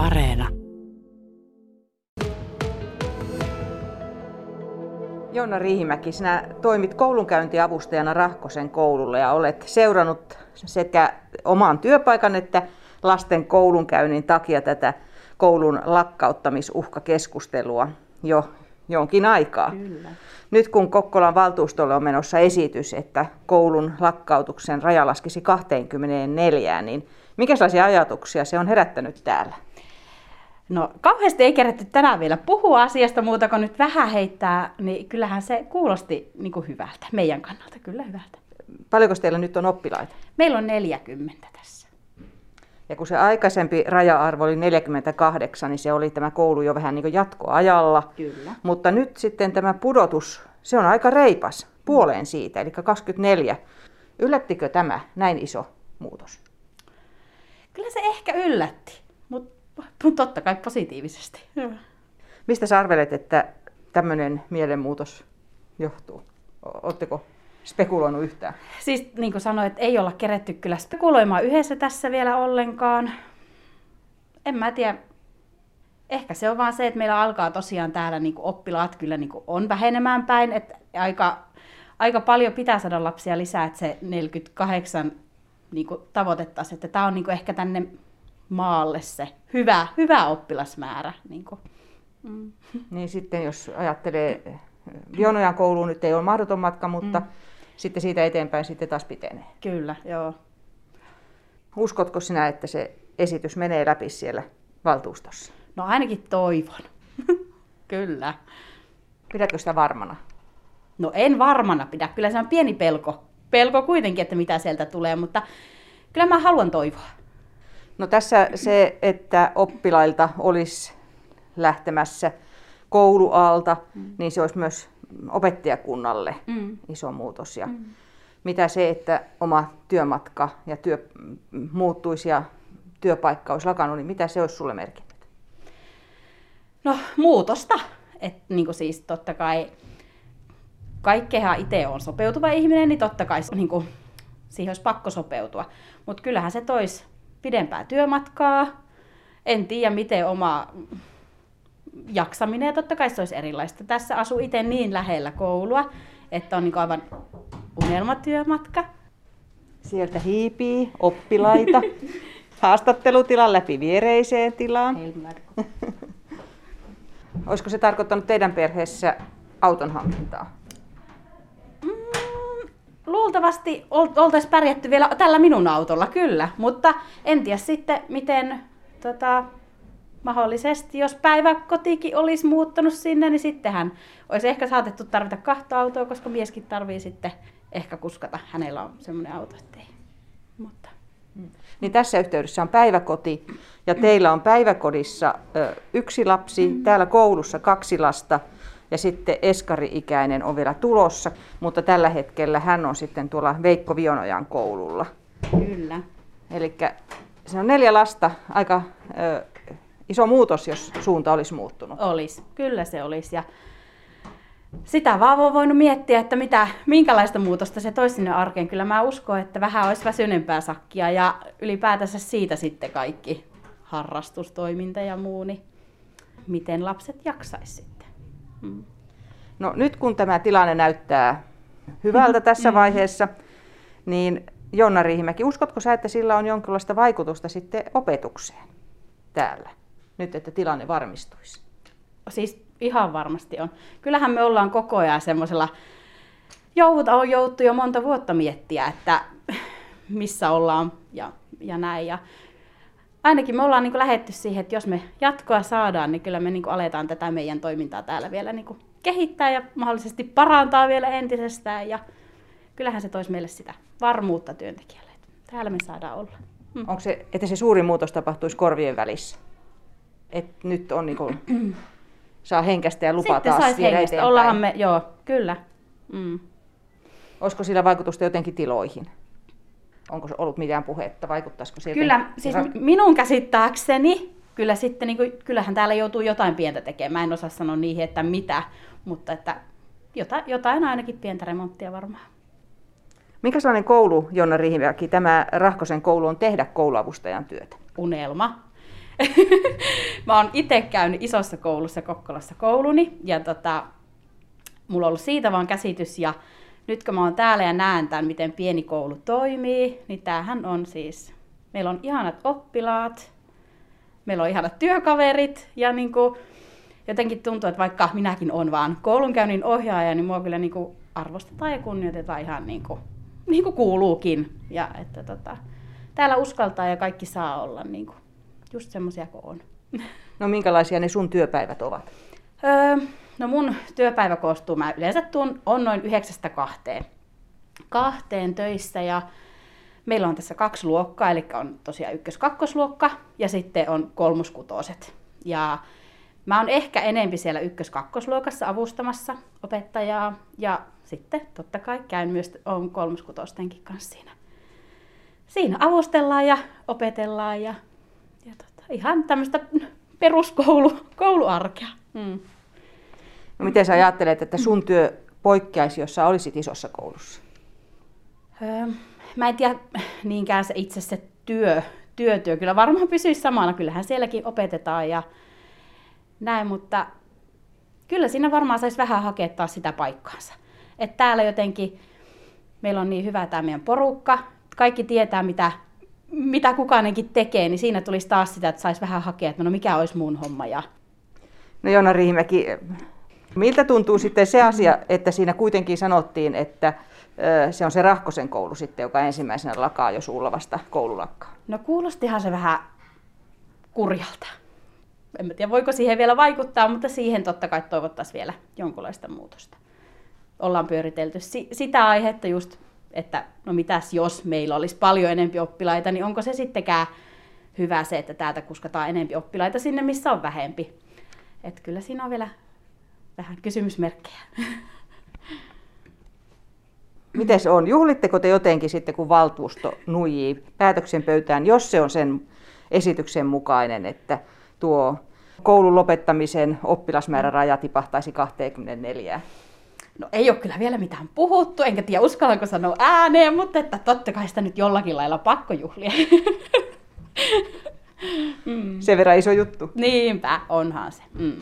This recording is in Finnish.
Areena. Jonna Riihimäki, sinä toimit koulunkäyntiavustajana Rahkosen koululla ja olet seurannut sekä oman työpaikan että lasten koulunkäynnin takia tätä koulun lakkauttamisuhkakeskustelua jo jonkin aikaa. Kyllä. Nyt kun Kokkolan valtuustolle on menossa esitys, että koulun lakkautuksen raja laskisi 24, niin minkälaisia ajatuksia se on herättänyt täällä? No kauheasti ei kerätty tänään vielä puhua asiasta muuta kuin nyt vähän heittää, niin kyllähän se kuulosti niin kuin hyvältä, meidän kannalta kyllä hyvältä. Paljonko teillä nyt on oppilaita? Meillä on 40 tässä. Ja kun se aikaisempi raja-arvo oli 48, niin se oli tämä koulu jo vähän niin kuin jatkoajalla. Kyllä. Mutta nyt sitten tämä pudotus, se on aika reipas, puoleen siitä, eli 24. Yllättikö tämä näin iso muutos? Kyllä se ehkä yllätti, totta kai positiivisesti. Mistä sä arvelet, että tämmöinen mielenmuutos johtuu? Oletteko spekuloinut yhtään? Siis niin kuin sanoin, että ei olla keretty kyllä spekuloimaan yhdessä tässä vielä ollenkaan. En mä tiedä. Ehkä se on vaan se, että meillä alkaa tosiaan täällä niin kuin oppilaat kyllä niin kuin on vähenemään päin. Että aika, aika paljon pitää saada lapsia lisää, että se 48 niin kuin tavoitettaisiin. Että tämä on niin kuin ehkä tänne maalle se hyvä, hyvä oppilasmäärä. Niin kuin. Mm. Niin sitten jos ajattelee, Vionojan kouluun nyt ei ole mahdoton matka, mutta mm. sitten siitä eteenpäin sitten taas pitenee. Kyllä, joo. Uskotko sinä, että se esitys menee läpi siellä valtuustossa? No ainakin toivon. Kyllä. Pidätkö sitä varmana? No en varmana pidä. Kyllä se on pieni pelko. Pelko kuitenkin, että mitä sieltä tulee, mutta kyllä mä haluan toivoa. No tässä se, että oppilailta olisi lähtemässä koulualta, mm. niin se olisi myös opettajakunnalle mm. iso muutos. Ja mm. Mitä se, että oma työmatka ja työ muuttuisi ja työpaikka olisi lakannut, niin mitä se olisi sulle merkinnyt? No muutosta. Et, niin kuin siis totta kai kaikkehan itse on sopeutuva ihminen, niin totta kai niin kuin, siihen olisi pakko sopeutua. Mutta kyllähän se toisi pidempää työmatkaa. En tiedä, miten oma jaksaminen ja totta kai se olisi erilaista. Tässä asuu itse niin lähellä koulua, että on niin aivan unelmatyömatka. Sieltä hiipii oppilaita haastattelutilan läpi viereiseen tilaan. Olisiko se tarkoittanut teidän perheessä auton hankintaa? Mm, luultavasti oltaisiin pärjätty vielä tällä minun autolla, kyllä. Mutta en tiedä sitten, miten tota, mahdollisesti, jos päiväkotikin olisi muuttanut sinne, niin sittenhän olisi ehkä saatettu tarvita kahta autoa, koska mieskin tarvii sitten ehkä kuskata. Hänellä on semmoinen auto, ettei. Mutta. Niin tässä yhteydessä on päiväkoti ja teillä on päiväkodissa yksi lapsi, mm. täällä koulussa kaksi lasta ja sitten eskari-ikäinen on vielä tulossa, mutta tällä hetkellä hän on sitten tuolla Veikko Vionojan koululla. Kyllä. Eli se on neljä lasta, aika iso muutos, jos suunta olisi muuttunut. Olisi, kyllä se olisi. Ja sitä vaan on voinut miettiä, että mitä, minkälaista muutosta se toisi sinne arkeen. Kyllä mä uskon, että vähän olisi väsyneempää sakkia ja ylipäätänsä siitä sitten kaikki harrastustoiminta ja muu, niin miten lapset jaksaisi Hmm. No nyt kun tämä tilanne näyttää hyvältä tässä mm. vaiheessa, niin Jonna Riihimäki, uskotko sä, että sillä on jonkinlaista vaikutusta sitten opetukseen täällä? nyt, että tilanne varmistuisi? Siis ihan varmasti on. Kyllähän me ollaan koko ajan semmoisella, jouduta on jouttu jo monta vuotta miettiä, että missä ollaan ja, ja näin. Ja ainakin me ollaan niin lähetty siihen, että jos me jatkoa saadaan, niin kyllä me niin aletaan tätä meidän toimintaa täällä vielä niin kehittää ja mahdollisesti parantaa vielä entisestään. Ja kyllähän se toisi meille sitä varmuutta työntekijälle, että täällä me saadaan olla. Mm. Onko se, että se suuri muutos tapahtuisi korvien välissä? että nyt on niinku, saa henkästä ja lupa Sitten taas viedä henkästä. Ollaanhan me, joo, kyllä. Mm. Olisiko sillä vaikutusta jotenkin tiloihin? Onko se ollut mitään puhetta? Vaikuttaisiko se Kyllä, jotenkin? siis minun käsittääkseni, kyllä sitten, niin kuin, kyllähän täällä joutuu jotain pientä tekemään. Mä en osaa sanoa niihin, että mitä, mutta että jotain, jotain ainakin pientä remonttia varmaan. Minkä sellainen koulu, Jonna Riihimäki, tämä Rahkosen koulu on tehdä kouluavustajan työtä? Unelma mä oon itse käynyt isossa koulussa Kokkolassa kouluni ja tota, mulla on ollut siitä vaan käsitys ja nyt kun mä oon täällä ja näen tämän, miten pieni koulu toimii, niin tämähän on siis, meillä on ihanat oppilaat, meillä on ihanat työkaverit ja niin kuin, jotenkin tuntuu, että vaikka minäkin on vaan koulunkäynnin ohjaaja, niin mua kyllä niin kuin arvostetaan ja kunnioitetaan ihan niin kuin, niin kuin kuuluukin. Ja että tota, täällä uskaltaa ja kaikki saa olla niin kuin, just semmoisia kuin on. No minkälaisia ne sun työpäivät ovat? Öö, no mun työpäivä koostuu, mä yleensä tuun, on noin yhdeksästä kahteen. Kahteen töissä ja meillä on tässä kaksi luokkaa, eli on tosiaan ykkös-kakkosluokka ja sitten on kolmoskutoset. Ja mä oon ehkä enempi siellä ykkös-kakkosluokassa avustamassa opettajaa ja sitten totta kai käyn myös on kolmoskutostenkin kanssa siinä. Siinä avustellaan ja opetellaan ja, ja tota, ihan tämmöistä peruskoulu, kouluarkea. Mm. No miten sä ajattelet, että sun työ poikkeaisi, jos sä olisit isossa koulussa? Öö, mä en tiedä niinkään se itse se työ, työtyö. Kyllä varmaan pysyisi samana. Kyllähän sielläkin opetetaan ja näin, mutta kyllä siinä varmaan saisi vähän hakea taas sitä paikkaansa. Että täällä jotenkin meillä on niin hyvä tämä meidän porukka, kaikki tietää mitä, mitä kukainenkin tekee, niin siinä tulisi taas sitä, että saisi vähän hakea, että no mikä olisi mun homma. Ja... No Jonna Riihimäki, miltä tuntuu sitten se asia, että siinä kuitenkin sanottiin, että se on se Rahkosen koulu sitten, joka ensimmäisenä lakaa, jos Ullavasta koulu lakkaa? No kuulostihan se vähän kurjalta. En mä tiedä, voiko siihen vielä vaikuttaa, mutta siihen totta kai toivottaisiin vielä jonkunlaista muutosta. Ollaan pyöritelty sitä aihetta just, että no mitäs jos meillä olisi paljon enempi oppilaita, niin onko se sittenkään hyvä se, että täältä kuskataan enempi oppilaita sinne, missä on vähempi. Et kyllä siinä on vielä vähän kysymysmerkkejä. Miten se on? Juhlitteko te jotenkin sitten, kun valtuusto nuijii päätöksen pöytään, jos se on sen esityksen mukainen, että tuo koulun lopettamisen oppilasmääräraja tipahtaisi 24? No ei ole kyllä vielä mitään puhuttu, enkä tiedä uskallanko sanoa ääneen, mutta että totta kai sitä nyt jollakin lailla pakko juhlia. mm. Sen verran iso juttu. Niinpä, onhan se. Mm.